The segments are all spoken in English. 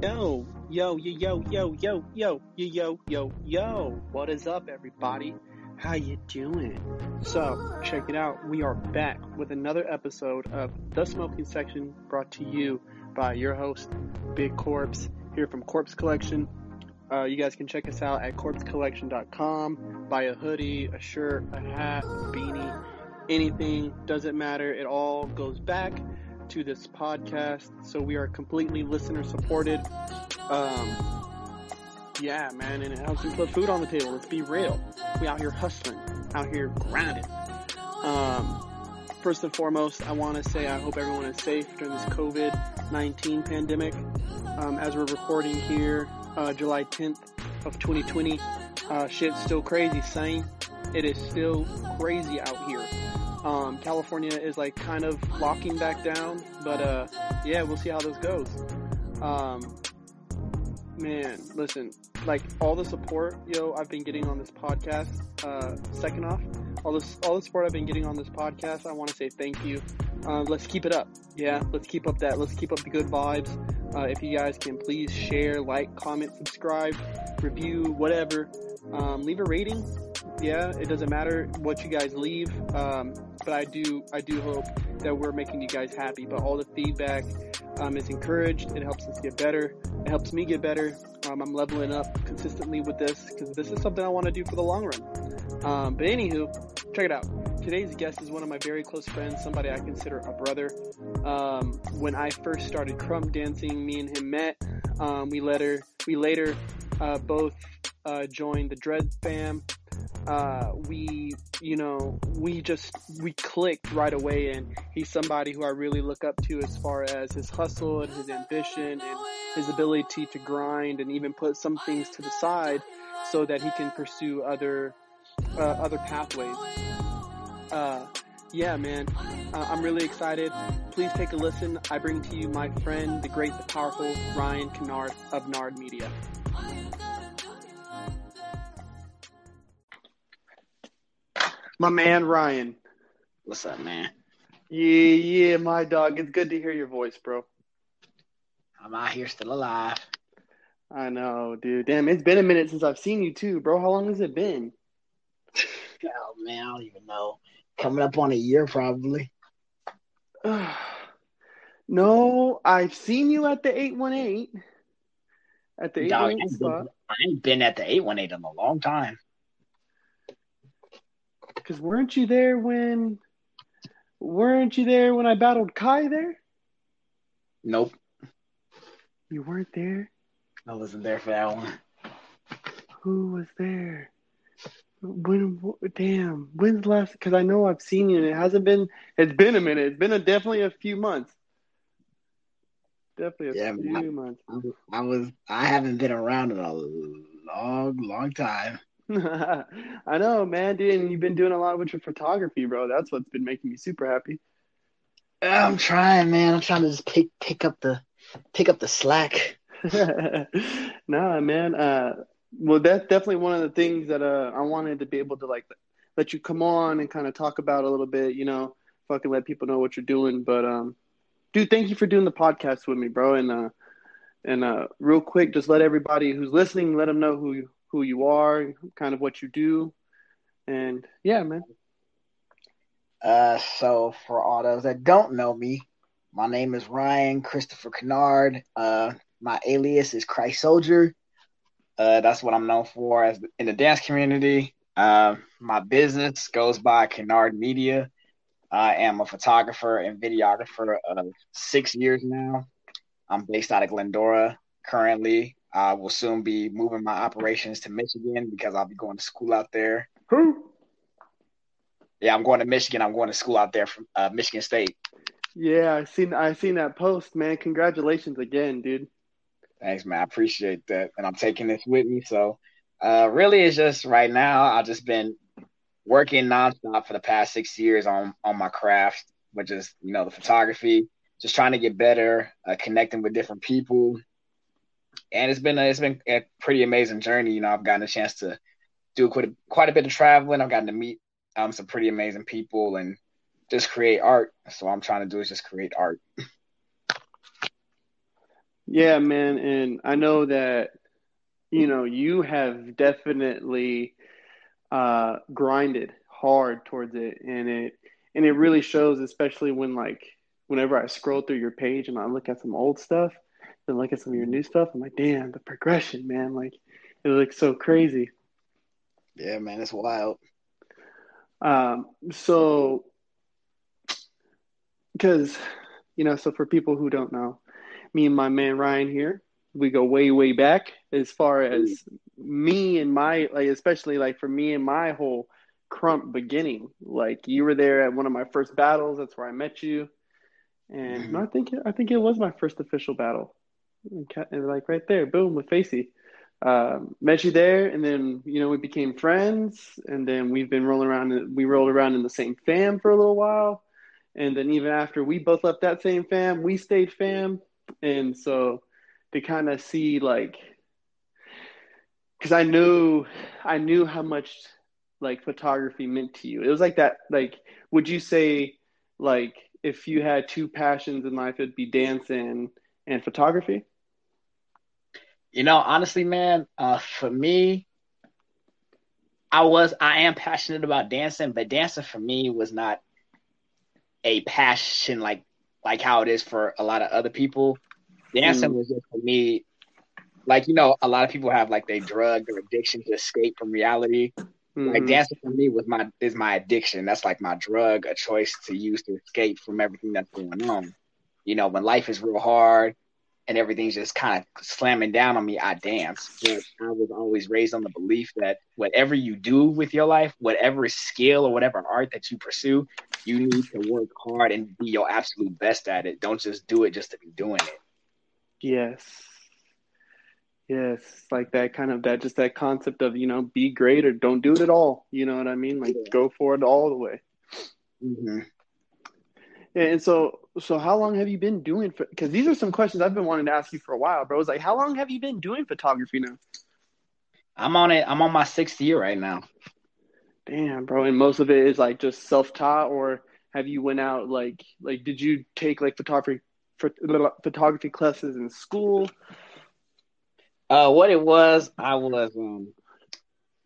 Yo, yo, yo, yo, yo, yo, yo, yo, yo, yo. What is up, everybody? How you doing? So, check it out. We are back with another episode of The Smoking Section brought to you by your host, Big Corpse, here from Corpse Collection. Uh, you guys can check us out at corpsecollection.com. Buy a hoodie, a shirt, a hat, a beanie, anything. Doesn't matter. It all goes back to this podcast. So we are completely listener supported. Um, yeah, man, and it helps you put food on the table. Let's be real. We out here hustling, out here grinding. Um, first and foremost, I want to say I hope everyone is safe during this COVID-19 pandemic. Um, as we're recording here, uh, July 10th of 2020, uh, shit's still crazy, same. it is still crazy out here. Um, California is like kind of locking back down, but uh, yeah, we'll see how this goes. Um, man, listen, like all the support, yo, I've been getting on this podcast. Uh, second off, all this, all the support I've been getting on this podcast, I want to say thank you. Uh, let's keep it up. Yeah, let's keep up that. Let's keep up the good vibes. Uh, if you guys can please share, like, comment, subscribe, review, whatever. Um, leave a rating. Yeah, it doesn't matter what you guys leave. Um, but I do, I do hope that we're making you guys happy. But all the feedback um, is encouraged. It helps us get better. It helps me get better. Um, I'm leveling up consistently with this because this is something I want to do for the long run. Um, but anywho, check it out. Today's guest is one of my very close friends, somebody I consider a brother. Um, when I first started krump dancing, me and him met. Um, we later, we later uh, both uh, joined the Dread fam. Uh, we, you know, we just we clicked right away, and he's somebody who I really look up to as far as his hustle and his ambition and his ability to grind and even put some things to the side so that he can pursue other uh, other pathways. Uh, yeah, man, uh, I'm really excited. Please take a listen. I bring to you my friend, the great, the powerful Ryan Kynard of Nard Media. My man Ryan. What's up, man? Yeah, yeah, my dog. It's good to hear your voice, bro. I'm out here still alive. I know, dude. Damn, it's been a minute since I've seen you too, bro. How long has it been? Oh man, I don't even know. Coming up on a year probably. no, I've seen you at the eight one eight. At the eight one eight spot. I ain't been at the eight one eight in a long time. Because weren't you there when? Weren't you there when I battled Kai there? Nope. You weren't there. I wasn't there for that one. Who was there? When? Damn. When's last? Because I know I've seen you, and it hasn't been. It's been a minute. It's been a, definitely a few months. Definitely a yeah, few I, months. I was. I haven't been around in a long, long time. I know, man, dude. And you've been doing a lot with your photography, bro. That's what's been making me super happy. I'm trying, man. I'm trying to just pick pick up the pick up the slack. nah, man. Uh, well, that's definitely one of the things that uh, I wanted to be able to like let you come on and kind of talk about a little bit. You know, fucking let people know what you're doing. But um, dude, thank you for doing the podcast with me, bro. And uh, and uh, real quick, just let everybody who's listening let them know who you, who you are, kind of what you do, and yeah, man. Uh, so for all those that don't know me, my name is Ryan Christopher Kynard. Uh, my alias is Christ Soldier. Uh, that's what I'm known for as in the dance community. Uh, my business goes by Kynard Media. I am a photographer and videographer of six years now. I'm based out of Glendora currently. I will soon be moving my operations to Michigan because I'll be going to school out there. Who? Yeah, I'm going to Michigan. I'm going to school out there from uh, Michigan State. Yeah, I seen I seen that post, man. Congratulations again, dude. Thanks, man. I appreciate that, and I'm taking this with me. So, uh, really, it's just right now. I've just been working nonstop for the past six years on on my craft, which is you know the photography. Just trying to get better, uh, connecting with different people, and it's been a, it's been a pretty amazing journey. You know, I've gotten a chance to do quite a, quite a bit of traveling. I've gotten to meet um, some pretty amazing people and just create art. So I'm trying to do is just create art. Yeah, man, and I know that you know you have definitely uh, grinded hard towards it, and it and it really shows, especially when like whenever I scroll through your page and I look at some old stuff, and look at some of your new stuff, I'm like, damn, the progression, man, like it looks so crazy. Yeah, man, it's wild. Um, so because you know, so for people who don't know, me and my man Ryan here, we go way, way back as far as me and my like, especially like for me and my whole krump beginning. Like you were there at one of my first battles. That's where I met you, and mm-hmm. I think I think it was my first official battle. And like right there, boom, with Facey. Um, met you there, and then you know we became friends, and then we've been rolling around. We rolled around in the same fam for a little while, and then even after we both left that same fam, we stayed fam, and so to kind of see like, because I knew I knew how much like photography meant to you. It was like that. Like, would you say like if you had two passions in life, it'd be dancing and photography? You know, honestly, man, uh, for me, I was I am passionate about dancing, but dancing for me was not a passion like like how it is for a lot of other people. Dancing mm. was just for me, like you know, a lot of people have like they drug or addiction to escape from reality. Mm-hmm. Like dancing for me was my is my addiction. That's like my drug, a choice to use to escape from everything that's going on. You know, when life is real hard, and everything's just kind of slamming down on me, I dance. But I was always raised on the belief that whatever you do with your life, whatever skill or whatever art that you pursue, you need to work hard and be your absolute best at it. Don't just do it just to be doing it. Yes. Yes, like that kind of that just that concept of, you know, be great or don't do it at all. You know what I mean? Like yeah. go for it all the way. Mm-hmm. And so, so how long have you been doing? Because these are some questions I've been wanting to ask you for a while, bro. It's like, how long have you been doing photography now? I'm on it. I'm on my sixth year right now. Damn, bro. And most of it is like just self-taught, or have you went out like like did you take like photography photography classes in school? Uh, what it was, I was um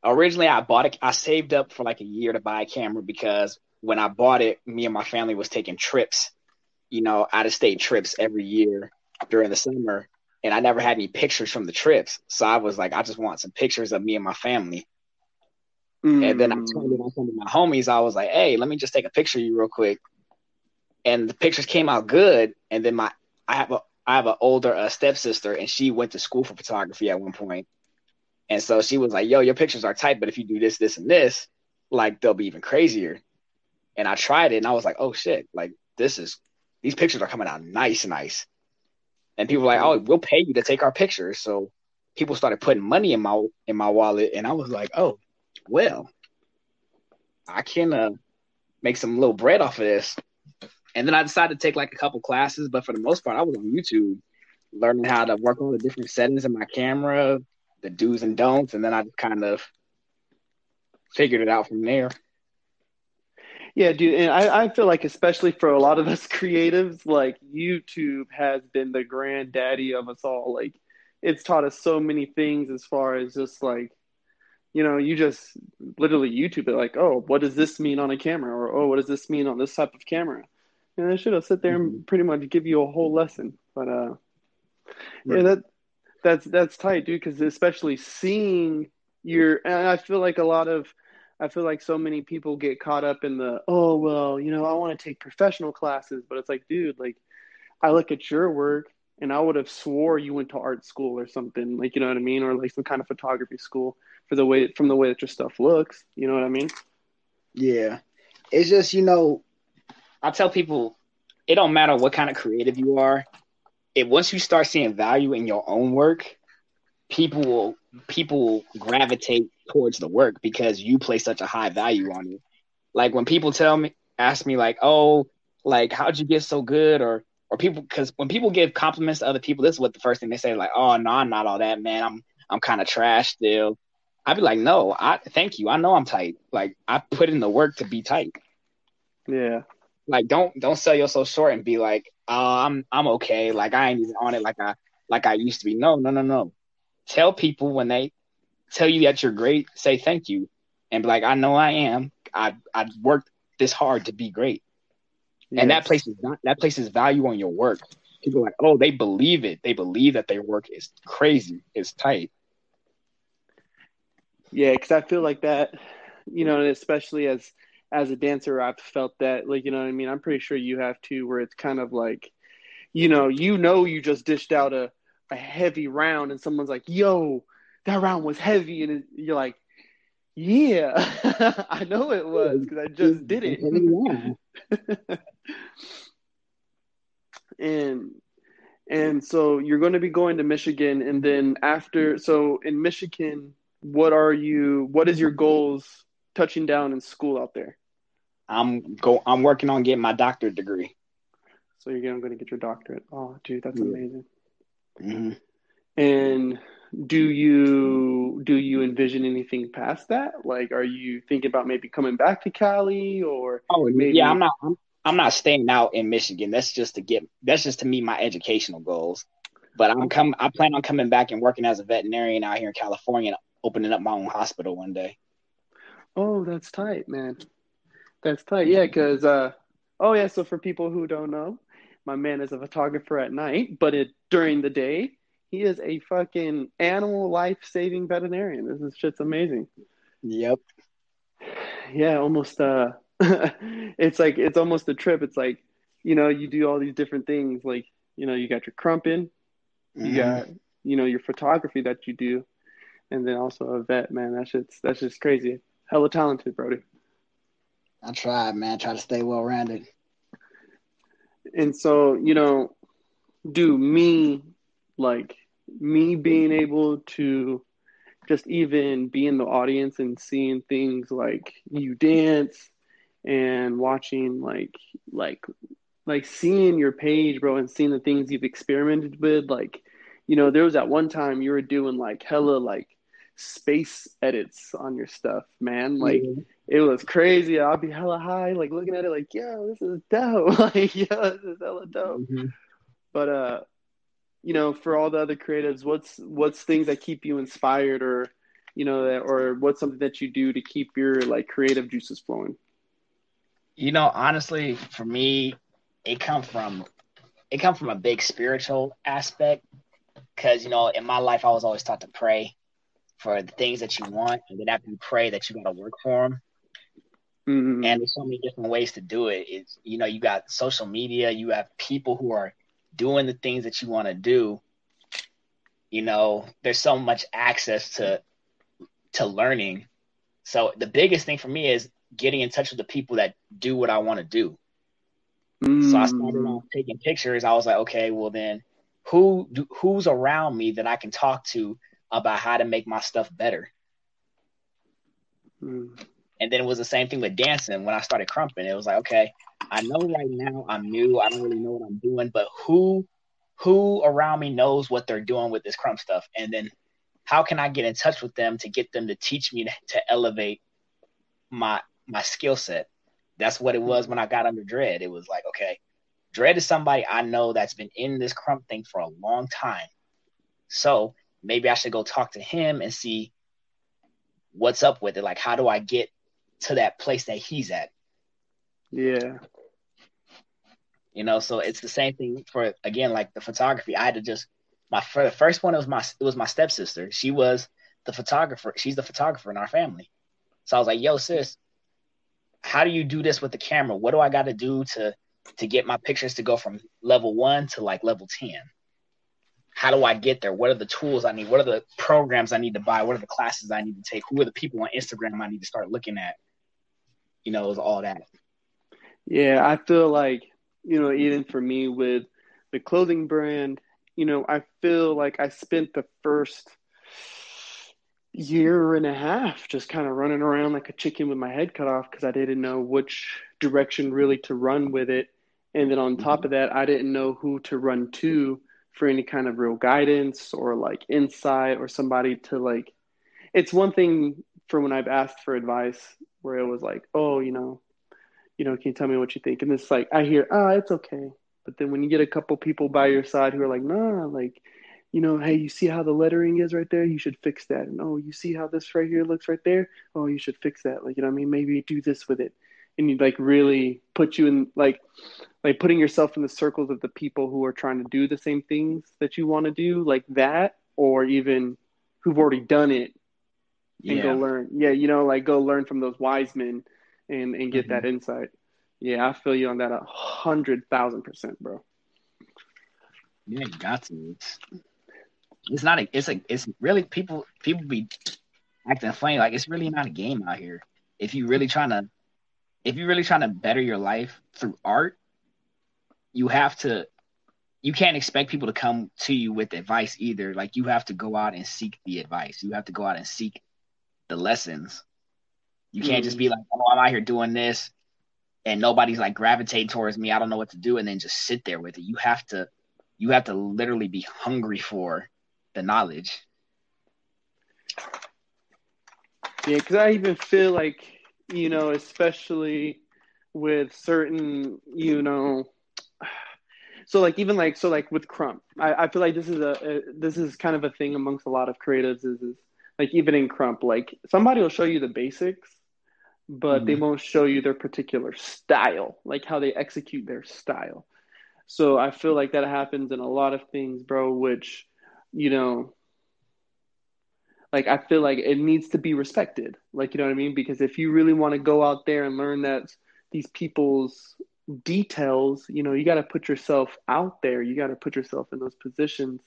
originally I bought it. I saved up for like a year to buy a camera because when I bought it, me and my family was taking trips, you know, out of state trips every year during the summer. And I never had any pictures from the trips. So I was like, I just want some pictures of me and my family. Mm. And then I told it some of my homies. I was like, hey, let me just take a picture of you real quick. And the pictures came out good. And then my I have a I have an older uh, stepsister, and she went to school for photography at one point. And so she was like, "Yo, your pictures are tight, but if you do this, this, and this, like they'll be even crazier." And I tried it and I was like, oh shit, like this is these pictures are coming out nice, nice. And people were like, oh, we'll pay you to take our pictures. So people started putting money in my in my wallet, and I was like, oh, well, I can uh, make some little bread off of this. And then I decided to take like a couple classes, but for the most part, I was on YouTube learning how to work on the different settings in my camera, the do's and don'ts, and then I kind of figured it out from there. Yeah, dude, and I, I feel like especially for a lot of us creatives, like YouTube has been the granddaddy of us all. Like it's taught us so many things as far as just like, you know, you just literally YouTube it like, oh, what does this mean on a camera? Or oh, what does this mean on this type of camera? And I should have sit there and mm-hmm. pretty much give you a whole lesson. But uh right. yeah, that that's that's tight, dude, because especially seeing your and I feel like a lot of I feel like so many people get caught up in the, oh, well, you know, I want to take professional classes. But it's like, dude, like, I look at your work and I would have swore you went to art school or something, like, you know what I mean? Or like some kind of photography school for the way, from the way that your stuff looks. You know what I mean? Yeah. It's just, you know, I tell people it don't matter what kind of creative you are. If once you start seeing value in your own work, people will people gravitate towards the work because you place such a high value on it. Like when people tell me, ask me like, "Oh, like how'd you get so good?" or or people because when people give compliments to other people, this is what the first thing they say, like, "Oh no, I'm not all that, man. I'm I'm kind of trash still." I'd be like, "No, I thank you. I know I'm tight. Like I put in the work to be tight." Yeah. Like don't don't sell yourself short and be like, "Oh, I'm I'm okay. Like I ain't even on it like I like I used to be. No, no, no, no. Tell people when they tell you that you're great, say thank you, and be like, I know I am. I I worked this hard to be great, yes. and that places not that places value on your work. People like, oh, they believe it. They believe that their work is crazy, it's tight. Yeah, because I feel like that, you know, especially as as a dancer, I've felt that, like, you know what I mean? I'm pretty sure you have too, where it's kind of like, you know, you know, you just dished out a, a heavy round and someone's like, yo, that round was heavy. And you're like, yeah, I know it was because I just did it. and and so you're going to be going to Michigan, and then after, so in Michigan, what are you? What is your goals touching down in school out there? I'm go. I'm working on getting my doctorate degree. So you're going to get your doctorate. Oh, dude, that's amazing. Mm-hmm. And do you do you envision anything past that? Like, are you thinking about maybe coming back to Cali or? Oh, maybe... yeah. I'm not. I'm, I'm not staying out in Michigan. That's just to get. That's just to meet my educational goals. But I'm come. I plan on coming back and working as a veterinarian out here in California, and opening up my own hospital one day. Oh, that's tight, man. That's tight. Yeah, because uh, oh yeah. So for people who don't know, my man is a photographer at night, but it during the day he is a fucking animal life saving veterinarian. This is shit's amazing. Yep. Yeah, almost. Uh, it's like it's almost a trip. It's like you know you do all these different things. Like you know you got your krumping, mm-hmm. you got you know your photography that you do, and then also a vet. Man, that shit's that's just crazy. Hella talented, Brody. I try, man. I try to stay well rounded. And so, you know, do me like me being able to just even be in the audience and seeing things like you dance and watching like like like seeing your page bro and seeing the things you've experimented with like you know there was that one time you were doing like hella like space edits on your stuff man. Like mm-hmm it was crazy. I'll be hella high, like looking at it, like, yo, this is dope. like, yo, this is hella dope. Mm-hmm. But uh, you know, for all the other creatives, what's what's things that keep you inspired, or you know, or what's something that you do to keep your like creative juices flowing? You know, honestly, for me, it come from it come from a big spiritual aspect because you know, in my life, I was always taught to pray for the things that you want, and then after you pray, that you got to work for them. Mm-hmm. And there's so many different ways to do it. It's you know you got social media, you have people who are doing the things that you want to do. You know, there's so much access to to learning. So the biggest thing for me is getting in touch with the people that do what I want to do. Mm-hmm. So I started mm. off taking pictures. I was like, okay, well then, who do, who's around me that I can talk to about how to make my stuff better? Mm. And then it was the same thing with dancing. When I started krumping, it was like, okay, I know right now I'm new. I don't really know what I'm doing, but who who around me knows what they're doing with this krump stuff? And then how can I get in touch with them to get them to teach me to, to elevate my my skill set? That's what it was when I got under Dread. It was like, okay, Dread is somebody I know that's been in this krump thing for a long time. So maybe I should go talk to him and see what's up with it. Like, how do I get to that place that he's at. Yeah. You know, so it's the same thing for again, like the photography. I had to just my for the first one was my it was my stepsister. She was the photographer. She's the photographer in our family. So I was like, "Yo, sis, how do you do this with the camera? What do I got to do to to get my pictures to go from level one to like level ten? How do I get there? What are the tools I need? What are the programs I need to buy? What are the classes I need to take? Who are the people on Instagram I need to start looking at? You know, it was all that. Yeah, I feel like, you know, even for me with the clothing brand, you know, I feel like I spent the first year and a half just kind of running around like a chicken with my head cut off because I didn't know which direction really to run with it. And then on top of that, I didn't know who to run to for any kind of real guidance or like insight or somebody to like. It's one thing for when I've asked for advice where it was like, oh, you know, you know, can you tell me what you think? And it's like I hear, ah, oh, it's okay. But then when you get a couple people by your side who are like, nah, like you know, hey, you see how the lettering is right there? You should fix that. And oh, you see how this right here looks right there? Oh, you should fix that. Like, you know, I mean, maybe do this with it. And you like really put you in like like putting yourself in the circles of the people who are trying to do the same things that you want to do, like that, or even who've already done it and yeah. go learn. Yeah, you know, like go learn from those wise men and and get mm-hmm. that insight. Yeah, I feel you on that a hundred thousand percent, bro. Yeah, you got to. It's, it's not a. It's a. It's really people. People be acting funny. Like it's really not a game out here. If you really trying to, if you're really trying to better your life through art, you have to. You can't expect people to come to you with advice either. Like you have to go out and seek the advice. You have to go out and seek the lessons. You can't just be mm-hmm. like, "Oh, I'm out here doing this," and nobody's like gravitating towards me. I don't know what to do, and then just sit there with it. You have to you have to literally be hungry for the knowledge. Yeah, because I even feel like, you know, especially with certain, you know, so like even like so like with Krump, I, I feel like this is a, a this is kind of a thing amongst a lot of creatives is, is like even in Krump, like somebody will show you the basics, but mm-hmm. they won't show you their particular style, like how they execute their style. So I feel like that happens in a lot of things, bro, which, you know, like I feel like it needs to be respected. Like, you know what I mean? Because if you really want to go out there and learn that these people's details, you know, you got to put yourself out there. You got to put yourself in those positions,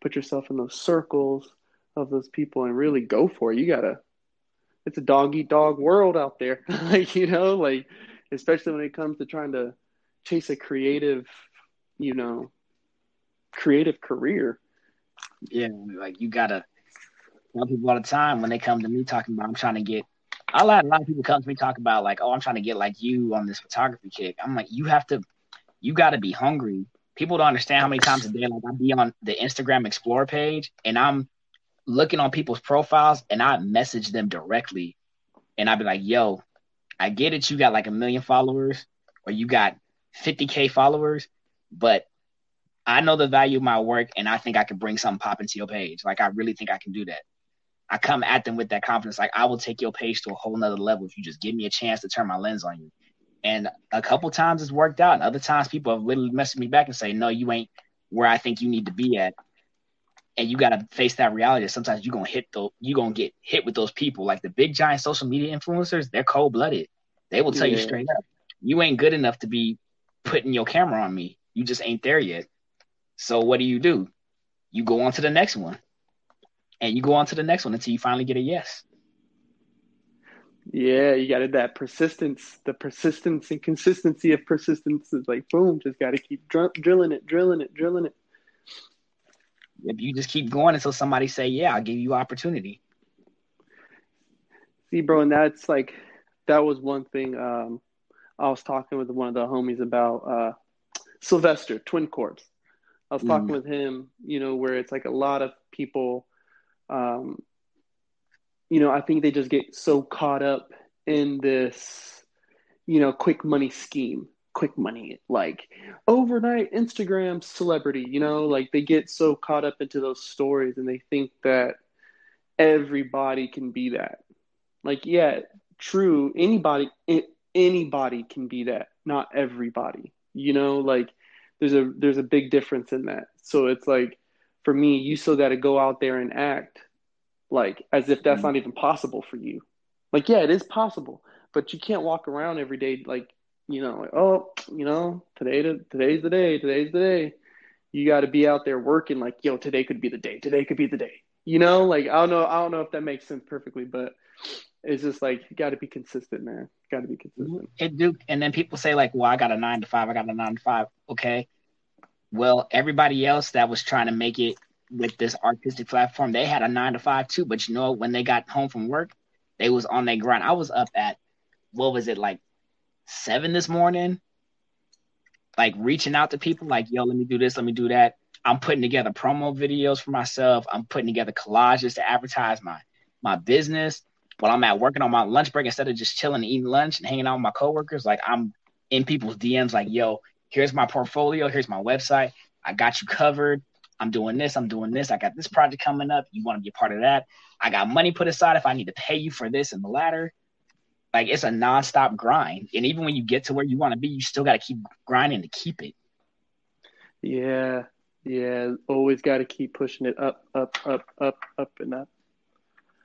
put yourself in those circles of those people and really go for it. You got to, it's a dog eat dog world out there. like, you know, like, especially when it comes to trying to chase a creative you know, creative career. Yeah, like you gotta tell people all the time when they come to me talking about I'm trying to get I let a lot of people come to me talk about like, oh, I'm trying to get like you on this photography kick. I'm like, you have to you gotta be hungry. People don't understand how many times a day like I be on the Instagram Explore page and I'm looking on people's profiles and I message them directly and I'd be like, yo, I get it, you got like a million followers or you got 50k followers, but I know the value of my work and I think I can bring something pop into your page. Like I really think I can do that. I come at them with that confidence. Like I will take your page to a whole nother level if you just give me a chance to turn my lens on you. And a couple times it's worked out. And other times people have literally messaged me back and say, no, you ain't where I think you need to be at. And you got to face that reality that sometimes you're going to hit the, you're to get hit with those people. Like the big giant social media influencers, they're cold blooded. They will tell yeah. you straight up, you ain't good enough to be putting your camera on me you just ain't there yet. So what do you do? You go on to the next one. And you go on to the next one until you finally get a yes. Yeah, you got to that persistence, the persistence and consistency of persistence is like boom, just got to keep dr- drilling it, drilling it, drilling it. If you just keep going until somebody say, "Yeah, I'll give you opportunity." See, bro, and that's like that was one thing um, I was talking with one of the homies about uh, Sylvester, Twin Corpse. I was talking mm. with him, you know, where it's like a lot of people, um, you know, I think they just get so caught up in this, you know, quick money scheme, quick money, like overnight Instagram celebrity, you know, like they get so caught up into those stories and they think that everybody can be that. Like, yeah, true, anybody, anybody can be that, not everybody you know? Like there's a there's a big difference in that. So it's like for me you still got to go out there and act like as if that's mm-hmm. not even possible for you. Like yeah it is possible but you can't walk around every day like you know like oh you know today to, today's the day today's the day you got to be out there working like yo today could be the day today could be the day you know like i don't know i don't know if that makes sense perfectly but it's just like you got to be consistent, man. Got to be consistent. Mm-hmm. It do, and then people say like, "Well, I got a nine to five. I got a nine to five. Okay, well, everybody else that was trying to make it with this artistic platform, they had a nine to five too. But you know, when they got home from work, they was on their grind. I was up at what was it like seven this morning, like reaching out to people, like, "Yo, let me do this, let me do that." I'm putting together promo videos for myself. I'm putting together collages to advertise my my business while I'm at working on my lunch break, instead of just chilling and eating lunch and hanging out with my coworkers, like I'm in people's DMs, like, yo, here's my portfolio, here's my website, I got you covered. I'm doing this, I'm doing this, I got this project coming up. You want to be a part of that? I got money put aside if I need to pay you for this and the latter. Like it's a nonstop grind. And even when you get to where you want to be, you still got to keep grinding to keep it. Yeah. Yeah. Always got to keep pushing it up, up, up, up, up, and up.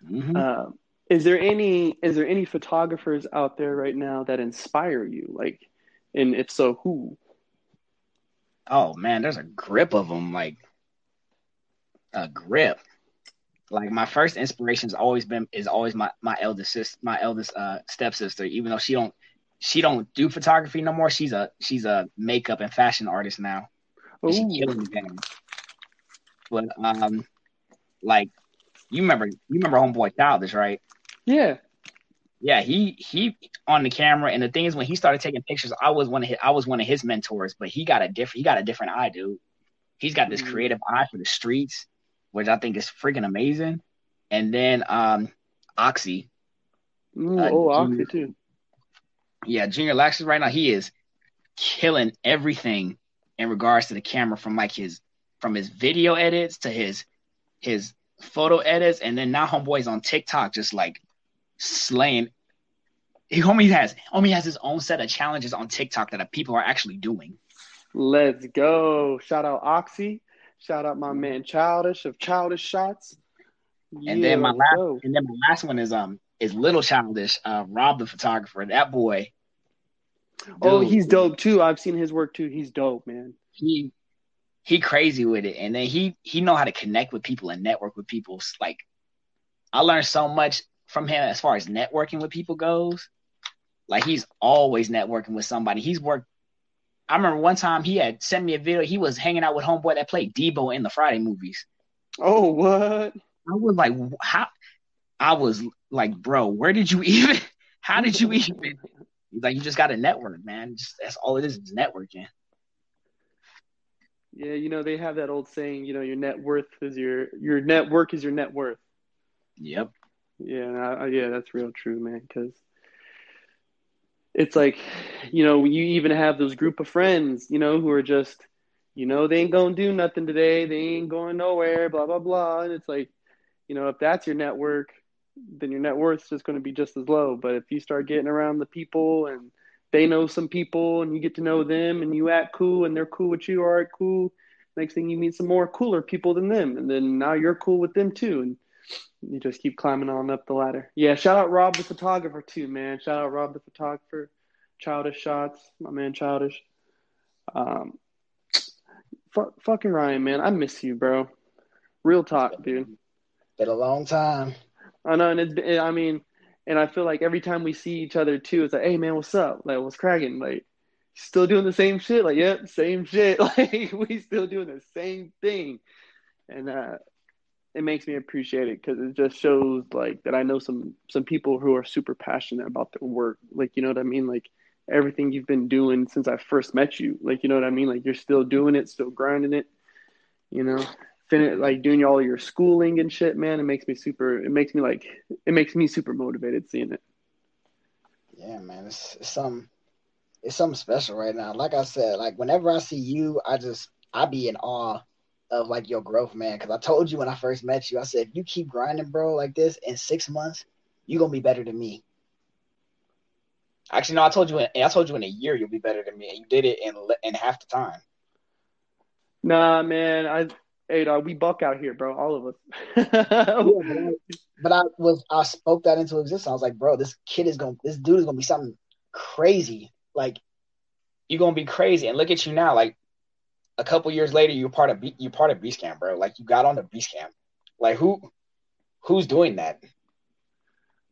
Mm-hmm. Um, is there any is there any photographers out there right now that inspire you? Like, and if so, who? Oh man, there's a grip of them. Like a grip. Like my first inspiration's always been is always my my eldest sis, my eldest uh stepsister. Even though she don't she don't do photography no more. She's a she's a makeup and fashion artist now. She killing the game. But um, like you remember you remember homeboy Childish, right? Yeah. Yeah, he he on the camera, and the thing is, when he started taking pictures, I was one of his, I was one of his mentors, but he got a different he got a different eye, dude. He's got this mm-hmm. creative eye for the streets, which I think is freaking amazing. And then um Oxy. Ooh, uh, oh, Oxy too. Yeah, Junior Laxus right now, he is killing everything in regards to the camera from like his from his video edits to his his photo edits, and then now homeboy's on TikTok just like slaying. He homie has homie has his own set of challenges on TikTok that people are actually doing. Let's go! Shout out Oxy. Shout out my man Childish of Childish Shots. Yeah, and then my last go. and then my last one is um is Little Childish, uh, Rob the photographer. That boy. Dude, oh, he's dope too. I've seen his work too. He's dope, man. He he crazy with it, and then he he know how to connect with people and network with people. Like I learned so much from him as far as networking with people goes. Like he's always networking with somebody. He's worked. I remember one time he had sent me a video. He was hanging out with homeboy that played Debo in the Friday movies. Oh, what? I was like, how? I was like, bro, where did you even? How did you even? He's like, you just got to network, man. Just, that's all it is, is networking. Yeah, you know they have that old saying, you know, your net worth is your your network is your net worth. Yep. Yeah, I, yeah, that's real true, man. Because it's like, you know, you even have those group of friends, you know, who are just, you know, they ain't gonna do nothing today. They ain't going nowhere. Blah blah blah. And it's like, you know, if that's your network, then your net worth is just going to be just as low. But if you start getting around the people and they know some people and you get to know them and you act cool and they're cool with you, all right, cool. Next thing you meet some more cooler people than them, and then now you're cool with them too, and you just keep climbing on up the ladder. Yeah, shout out Rob the photographer too, man. Shout out Rob the photographer, Childish Shots, my man Childish. Um, f- fucking Ryan, man, I miss you, bro. Real talk, dude. Been a long time. I know, and it's. I mean, and I feel like every time we see each other too, it's like, hey man, what's up? Like, what's cracking? Like, still doing the same shit? Like, yep, same shit. Like, we still doing the same thing, and uh, it makes me appreciate it because it just shows like that I know some some people who are super passionate about their work. Like, you know what I mean? Like everything you've been doing since I first met you. Like, you know what I mean? Like you're still doing it, still grinding it. You know, finish like doing all your schooling and shit, man. It makes me super. It makes me like it makes me super motivated seeing it. Yeah, man, it's, it's some it's something special right now. Like I said, like whenever I see you, I just I be in awe of like your growth, man. Because I told you when I first met you, I said if you keep grinding, bro, like this in six months, you gonna be better than me. Actually, no, I told you. In, I told you in a year you'll be better than me, and you did it in in half the time. Nah, man, I Hey, dog, we buck out here, bro. All of us. yeah, but, I, but I was I spoke that into existence. I was like, bro, this kid is gonna, this dude is gonna be something crazy. Like, you're gonna be crazy. And look at you now. Like, a couple years later, you're part of you're part of Beast Camp, bro. Like, you got on the Beast Camp. Like, who who's doing that?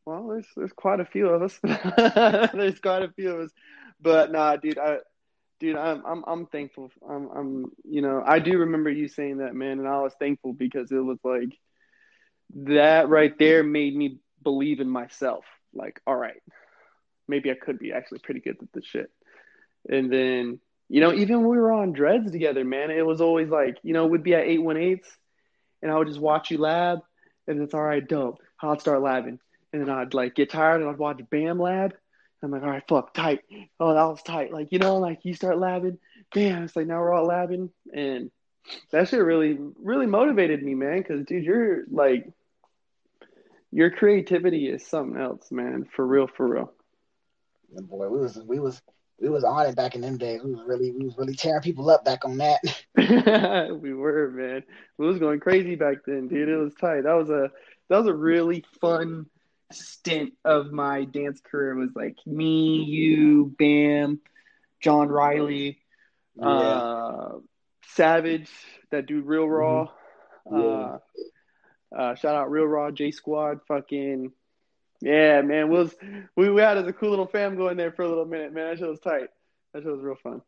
Well, there's there's quite a few of us. there's quite a few of us. But nah, dude, I dude, I'm I'm I'm thankful. I'm I'm you know I do remember you saying that, man, and I was thankful because it was like that right there made me believe in myself. Like, all right, maybe I could be actually pretty good at this shit. And then you know, even when we were on dreads together, man, it was always like you know we'd be at eight one eights, and I would just watch you lab, and it's all right, dope. I'd start labbing, and then I'd like get tired and I'd watch Bam lab I'm like, all right, fuck, tight. Oh, that was tight. Like, you know, like you start labbing, bam, it's like now we're all labbing. And that shit really really motivated me, man. Because dude, you're like your creativity is something else, man. For real, for real. Yeah, boy, we was we was we was on it back in them days. We was really we was really tearing people up back on that. we were, man. We was going crazy back then, dude. It was tight. That was a that was a really fun stint of my dance career. It was like me, you, Bam, John Riley, yeah. uh, Savage, that dude, Real Raw. Mm-hmm. Yeah. Uh, uh, shout out Real Raw, J Squad, fucking yeah, man. We was we, we had as a cool little fam going there for a little minute, man. That shit was tight. That shit was real fun.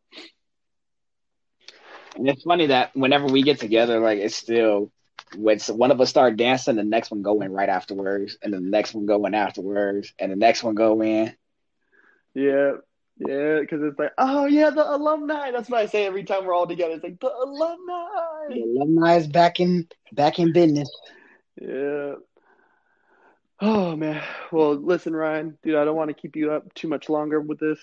And it's funny that whenever we get together, like it's still when one of us start dancing, the next one going right afterwards, and the next one going afterwards, and the next one going. Yeah, yeah, because it's like, oh yeah, the alumni. That's what I say every time we're all together. It's like the alumni. The alumni is back in back in business. Yeah. Oh man. Well, listen, Ryan, dude, I don't want to keep you up too much longer with this.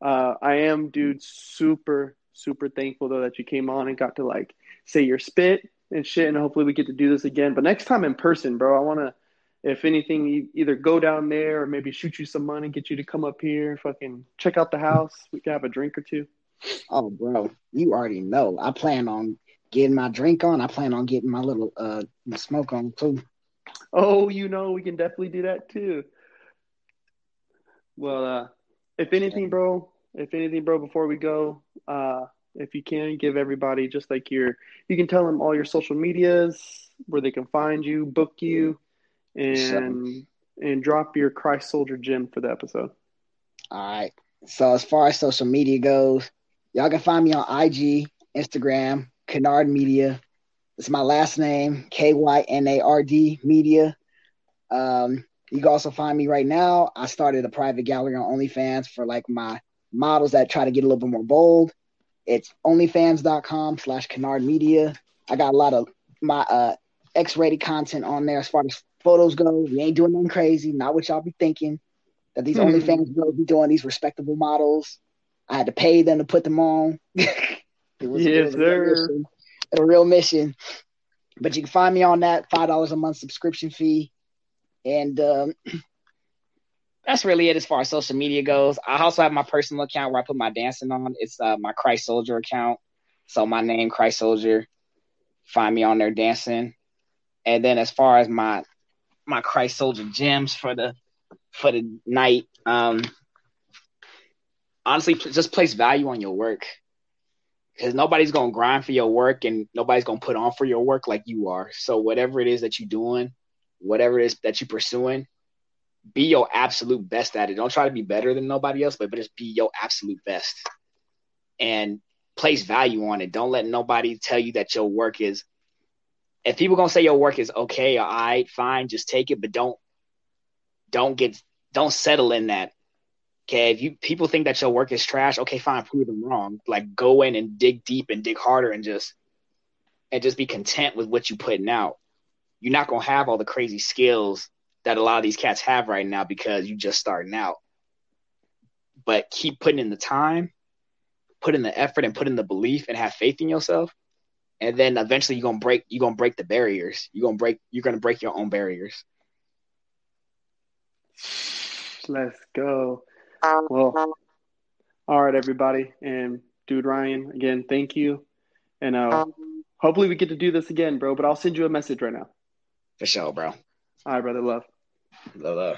Uh, I am, dude, super, super thankful though that you came on and got to like say your spit and shit, and hopefully we get to do this again. But next time in person, bro, I want to, if anything, either go down there or maybe shoot you some money, get you to come up here, fucking check out the house. We can have a drink or two. Oh, bro, you already know. I plan on getting my drink on. I plan on getting my little uh smoke on too. Oh, you know, we can definitely do that too. Well, uh, if anything, bro, if anything, bro, before we go, uh, if you can give everybody just like your, you can tell them all your social medias where they can find you, book you, and and drop your Christ Soldier gym for the episode. All right. So as far as social media goes, y'all can find me on IG, Instagram, Kynard Media. It's my last name, K Y N A R D Media. Um, you can also find me right now. I started a private gallery on OnlyFans for like my models that try to get a little bit more bold. It's onlyfans.com slash Kynard Media. I got a lot of my uh, X-rated content on there as far as photos go. We ain't doing nothing crazy. Not what y'all be thinking that these mm-hmm. OnlyFans girls be doing. These respectable models. I had to pay them to put them on. it was, yes, sir a real mission. But you can find me on that five dollars a month subscription fee, and um, that's really it as far as social media goes. I also have my personal account where I put my dancing on. It's uh, my Christ Soldier account. So my name Christ Soldier. Find me on there dancing. And then as far as my my Christ Soldier gems for the for the night, um, honestly, just place value on your work because nobody's gonna grind for your work and nobody's gonna put on for your work like you are. So whatever it is that you're doing, whatever it is that you're pursuing, be your absolute best at it. Don't try to be better than nobody else, but, but just be your absolute best. And place value on it. Don't let nobody tell you that your work is if people gonna say your work is okay all right, fine, just take it, but don't don't get don't settle in that Okay, if you people think that your work is trash, okay, fine, prove them wrong. Like go in and dig deep and dig harder and just and just be content with what you're putting out. You're not gonna have all the crazy skills that a lot of these cats have right now because you just starting out. But keep putting in the time, put in the effort and put in the belief and have faith in yourself. And then eventually you're gonna break you're gonna break the barriers. You're gonna break you're gonna break your own barriers. Let's go. Well, all right, everybody, and dude Ryan, again, thank you, and uh, hopefully we get to do this again, bro. But I'll send you a message right now. For sure, bro. All right, brother. Love. Love, love.